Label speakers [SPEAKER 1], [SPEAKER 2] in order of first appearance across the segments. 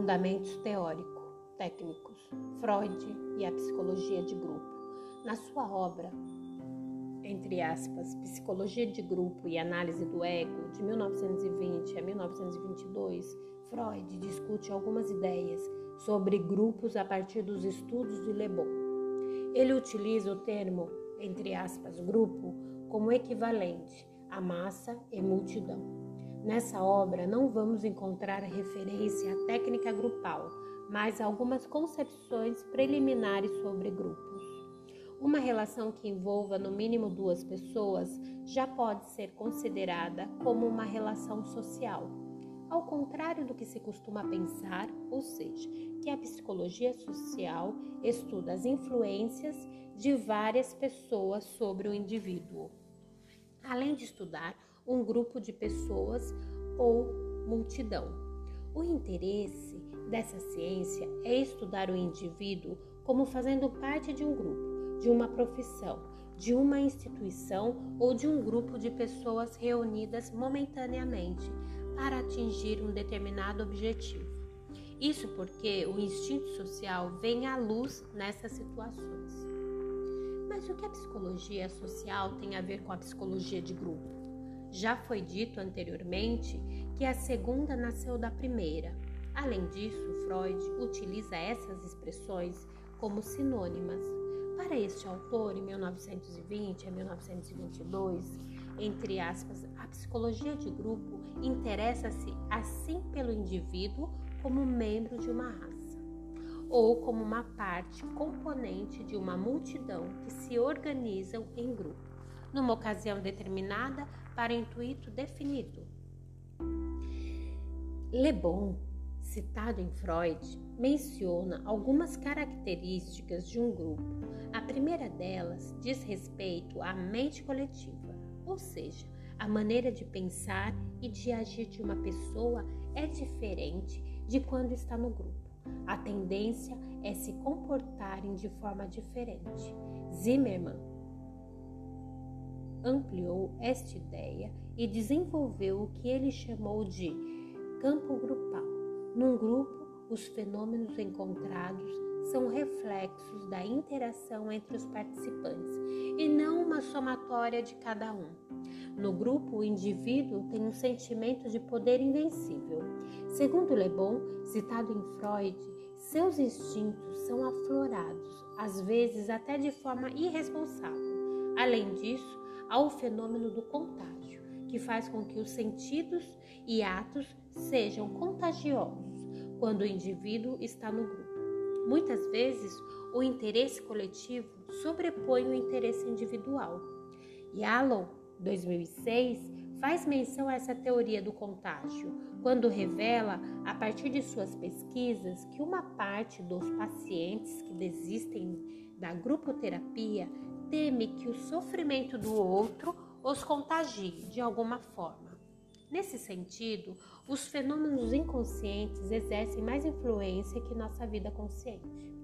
[SPEAKER 1] Fundamentos teórico, técnicos, Freud e a psicologia de grupo. Na sua obra, entre aspas, Psicologia de Grupo e Análise do Ego, de 1920 a 1922, Freud discute algumas ideias sobre grupos a partir dos estudos de Le Bon. Ele utiliza o termo, entre aspas, grupo, como equivalente a massa e multidão. Nessa obra não vamos encontrar referência à técnica grupal, mas algumas concepções preliminares sobre grupos. Uma relação que envolva no mínimo duas pessoas já pode ser considerada como uma relação social, ao contrário do que se costuma pensar, ou seja, que a psicologia social estuda as influências de várias pessoas sobre o indivíduo. Além de estudar um grupo de pessoas ou multidão. O interesse dessa ciência é estudar o indivíduo como fazendo parte de um grupo, de uma profissão, de uma instituição ou de um grupo de pessoas reunidas momentaneamente para atingir um determinado objetivo. Isso porque o instinto social vem à luz nessas situações. Mas o que a psicologia social tem a ver com a psicologia de grupo? Já foi dito anteriormente que a segunda nasceu da primeira. Além disso, Freud utiliza essas expressões como sinônimas. Para este autor, em 1920 a 1922, entre aspas, a psicologia de grupo interessa-se assim pelo indivíduo como membro de uma raça, ou como uma parte componente de uma multidão que se organizam em grupo, numa ocasião determinada para intuito definido. Le Bon, citado em Freud, menciona algumas características de um grupo. A primeira delas diz respeito à mente coletiva, ou seja, a maneira de pensar e de agir de uma pessoa é diferente de quando está no grupo. A tendência é se comportarem de forma diferente. Zimmermann ampliou esta ideia e desenvolveu o que ele chamou de campo grupal. Num grupo, os fenômenos encontrados são reflexos da interação entre os participantes e não uma somatória de cada um. No grupo, o indivíduo tem um sentimento de poder invencível. Segundo Le Bon, citado em Freud, seus instintos são aflorados, às vezes até de forma irresponsável. Além disso, há o fenômeno do contágio, que faz com que os sentidos e atos sejam contagiosos quando o indivíduo está no grupo. Muitas vezes, o interesse coletivo sobrepõe o interesse individual. Yalom, 2006, faz menção a essa teoria do contágio, quando revela, a partir de suas pesquisas, que uma parte dos pacientes que desistem da grupoterapia teme que o sofrimento do outro os contagie de alguma forma. Nesse sentido, os fenômenos inconscientes exercem mais influência que nossa vida consciente.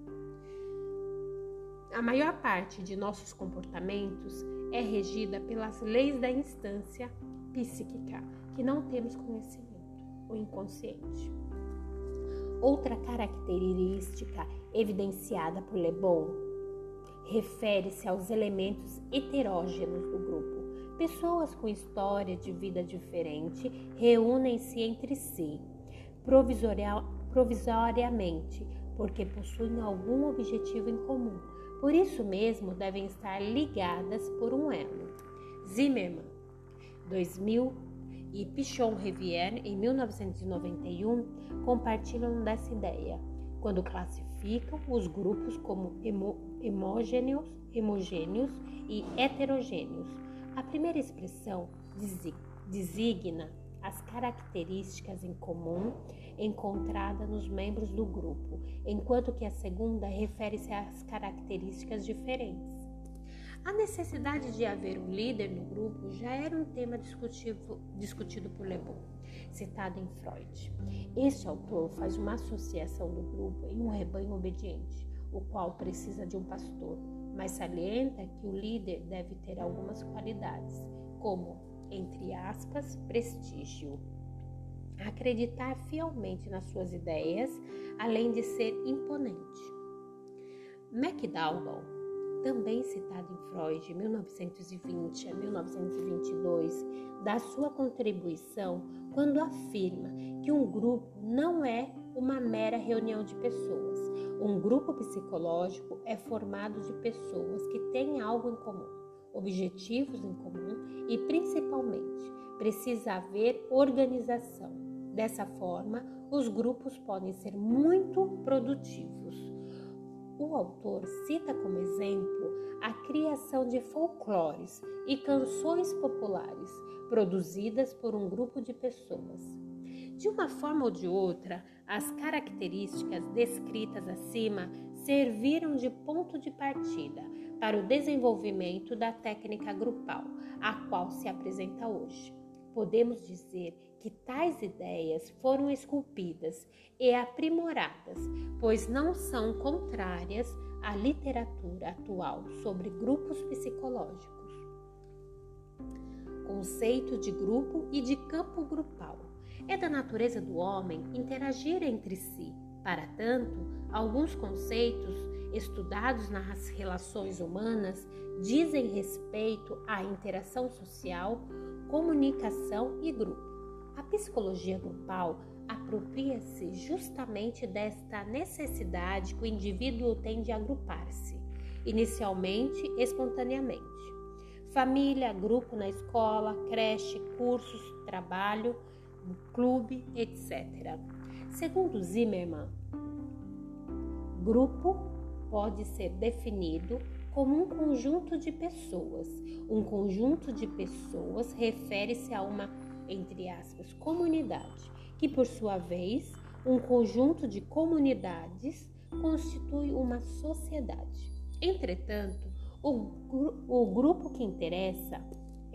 [SPEAKER 1] A maior parte de nossos comportamentos é regida pelas leis da instância psíquica, que não temos conhecimento, o inconsciente. Outra característica evidenciada por Le Bon refere-se aos elementos heterógenos do grupo. Pessoas com história de vida diferente reúnem-se entre si provisoria, provisoriamente porque possuem algum objetivo em comum. Por isso mesmo devem estar ligadas por um elo. Zimmermann, 2000 e Pichon Rivière, em 1991, compartilham dessa ideia quando classificam os grupos como hemogêneos, hemogêneos e heterogêneos. A primeira expressão designa as características em comum encontradas nos membros do grupo, enquanto que a segunda refere-se às características diferentes. A necessidade de haver um líder no grupo já era um tema discutido por Le Bon citado em Freud. Este autor faz uma associação do grupo em um rebanho obediente, o qual precisa de um pastor, mas salienta que o líder deve ter algumas qualidades, como, entre aspas, prestígio. acreditar fielmente nas suas ideias, além de ser imponente. McDougall, também citado em Freud, 1920 a 1922, dá sua contribuição quando afirma que um grupo não é uma mera reunião de pessoas. Um grupo psicológico é formado de pessoas que têm algo em comum, objetivos em comum e, principalmente, precisa haver organização. Dessa forma, os grupos podem ser muito produtivos. O autor cita como exemplo a criação de folclores e canções populares produzidas por um grupo de pessoas. De uma forma ou de outra, as características descritas acima serviram de ponto de partida para o desenvolvimento da técnica grupal, a qual se apresenta hoje. Podemos dizer que tais ideias foram esculpidas e aprimoradas, pois não são contrárias à literatura atual sobre grupos psicológicos. Conceito de grupo e de campo grupal. É da natureza do homem interagir entre si. Para tanto, alguns conceitos estudados nas relações humanas dizem respeito à interação social, comunicação e grupo. A psicologia grupal apropria-se justamente desta necessidade que o indivíduo tem de agrupar-se, inicialmente espontaneamente. Família, grupo na escola, creche, cursos, trabalho, clube, etc. Segundo Zimmermann, grupo pode ser definido como um conjunto de pessoas. Um conjunto de pessoas refere-se a uma, entre aspas, comunidade, que por sua vez, um conjunto de comunidades constitui uma sociedade. Entretanto, o, o grupo que interessa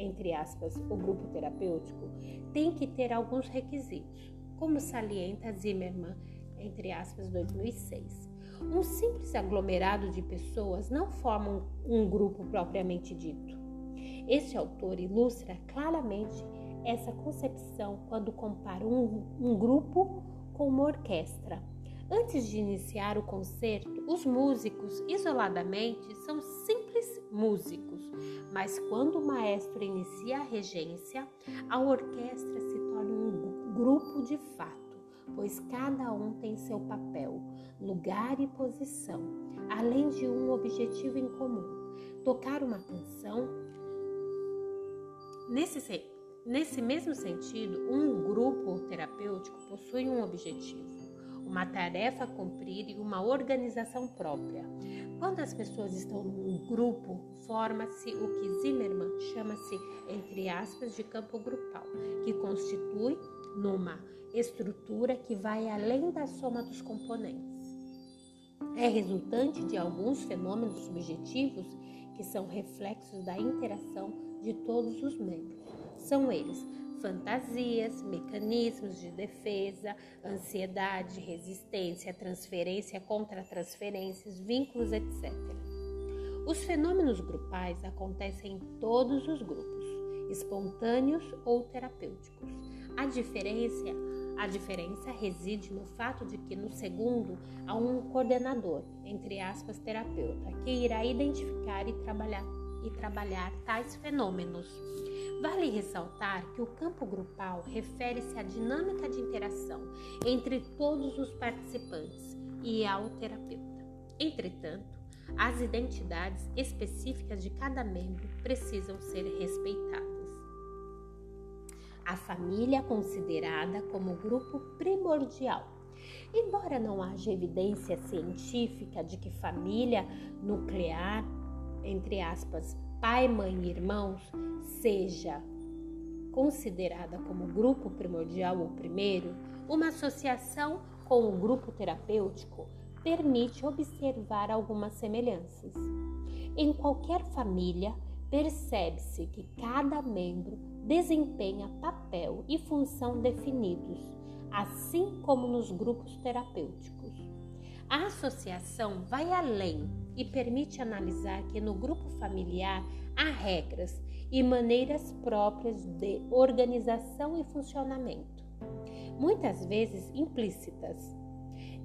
[SPEAKER 1] entre aspas, o grupo terapêutico, tem que ter alguns requisitos, como salienta Zimmermann, entre aspas, 2006. Um simples aglomerado de pessoas não forma um, um grupo propriamente dito. Este autor ilustra claramente essa concepção quando compara um, um grupo com uma orquestra. Antes de iniciar o concerto, os músicos, isoladamente, são simples músicos, mas quando o maestro inicia a regência, a orquestra se torna um grupo de fato, pois cada um tem seu papel, lugar e posição, além de um objetivo em comum. Tocar uma canção. Nesse, nesse mesmo sentido, um grupo terapêutico possui um objetivo uma tarefa a cumprir e uma organização própria. Quando as pessoas estão num grupo, forma-se o que Zimmermann chama-se, entre aspas, de campo grupal, que constitui numa estrutura que vai além da soma dos componentes. É resultante de alguns fenômenos subjetivos que são reflexos da interação de todos os membros. São eles fantasias, mecanismos de defesa, ansiedade, resistência, transferência contra transferências, vínculos, etc. Os fenômenos grupais acontecem em todos os grupos, espontâneos ou terapêuticos. A diferença, a diferença reside no fato de que no segundo há um coordenador, entre aspas, terapeuta, que irá identificar e trabalhar e trabalhar tais fenômenos. Vale ressaltar que o campo grupal refere-se à dinâmica de interação entre todos os participantes e ao terapeuta. Entretanto, as identidades específicas de cada membro precisam ser respeitadas. A família é considerada como grupo primordial. Embora não haja evidência científica de que família nuclear entre aspas, pai, mãe e irmãos, seja considerada como grupo primordial ou primeiro, uma associação com o grupo terapêutico permite observar algumas semelhanças. Em qualquer família, percebe-se que cada membro desempenha papel e função definidos, assim como nos grupos terapêuticos. A associação vai além e permite analisar que no grupo familiar há regras e maneiras próprias de organização e funcionamento. muitas vezes implícitas.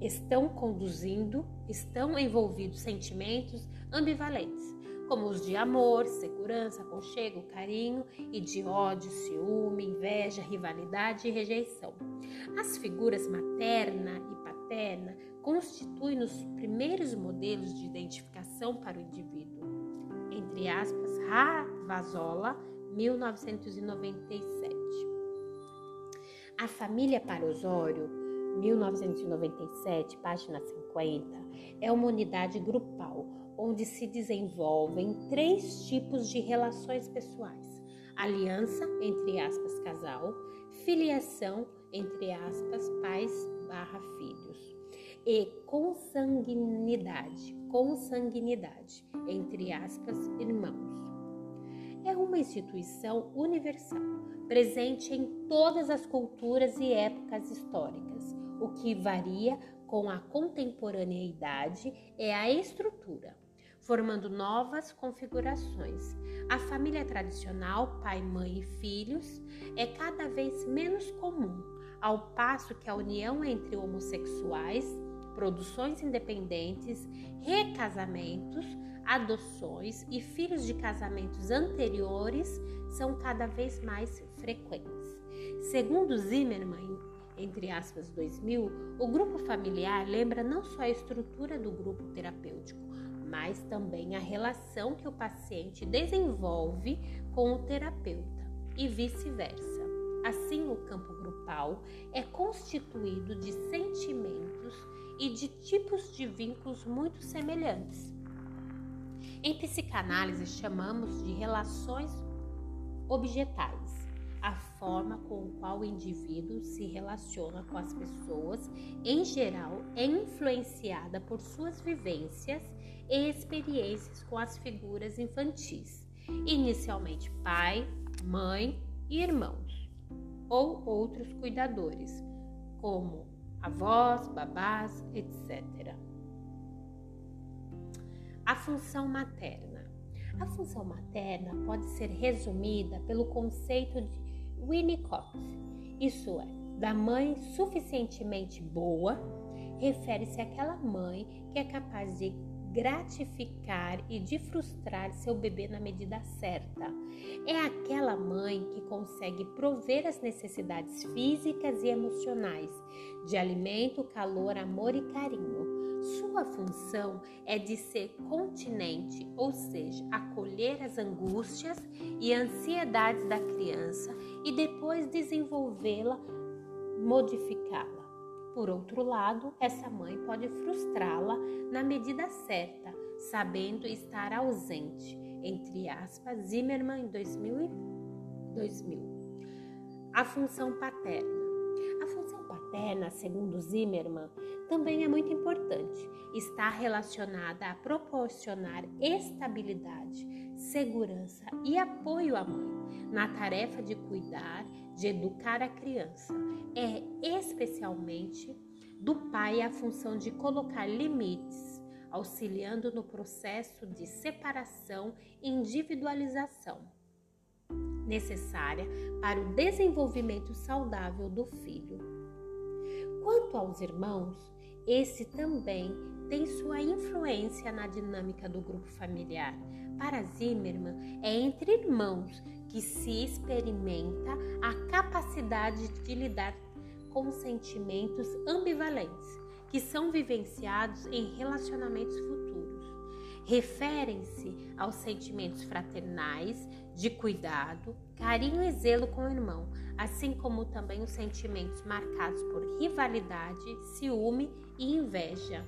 [SPEAKER 1] Estão conduzindo, estão envolvidos sentimentos ambivalentes, como os de amor, segurança, aconchego, carinho e de ódio, ciúme, inveja, rivalidade e rejeição. As figuras materna e paterna constituem os primeiros modelos de identificação para o indivíduo. Entre aspas, Ravazola, 1997. A família para Osório, 1997, página 50, é uma unidade grupal onde se desenvolvem três tipos de relações pessoais: aliança, entre aspas, casal, filiação, entre aspas, pais barra filhos, e consanguinidade, consanguinidade, entre aspas, irmãos. É uma instituição universal, presente em todas as culturas e épocas históricas. O que varia com a contemporaneidade é a estrutura formando novas configurações. A família tradicional, pai, mãe e filhos, é cada vez menos comum, ao passo que a união entre homossexuais, produções independentes, recasamentos, adoções e filhos de casamentos anteriores são cada vez mais frequentes. Segundo Zimmermann, entre aspas 2000, o grupo familiar lembra não só a estrutura do grupo terapêutico, mas também a relação que o paciente desenvolve com o terapeuta e vice-versa. Assim, o campo grupal é constituído de sentimentos e de tipos de vínculos muito semelhantes. Em psicanálise, chamamos de relações objetais a forma com a qual o indivíduo se relaciona com as pessoas, em geral, é influenciada por suas vivências e experiências com as figuras infantis, inicialmente pai, mãe e irmãos, ou outros cuidadores, como avós, babás, etc. A função materna. A função materna pode ser resumida pelo conceito de Winnicott, isso é, da mãe suficientemente boa, refere-se àquela mãe que é capaz de gratificar e de frustrar seu bebê na medida certa. É aquela mãe que consegue prover as necessidades físicas e emocionais de alimento, calor, amor e carinho. Sua função é de ser continente, ou seja, acolher as angústias e ansiedades da criança e depois desenvolvê-la, modificá-la. Por outro lado, essa mãe pode frustrá-la na medida certa, sabendo estar ausente. Entre aspas, Zimmermann em 2000. 2000. A função paterna. A função paterna, segundo Zimmermann, também é muito importante. Está relacionada a proporcionar estabilidade, segurança e apoio à mãe na tarefa de cuidar, de educar a criança é especialmente do pai a função de colocar limites, auxiliando no processo de separação e individualização necessária para o desenvolvimento saudável do filho. Quanto aos irmãos, esse também tem sua influência na dinâmica do grupo familiar. Para Zimmermann, é entre irmãos que se experimenta a capacidade de lidar com sentimentos ambivalentes que são vivenciados em relacionamentos futuros. Referem-se aos sentimentos fraternais, de cuidado, carinho e zelo com o irmão, assim como também os sentimentos marcados por rivalidade, ciúme e inveja.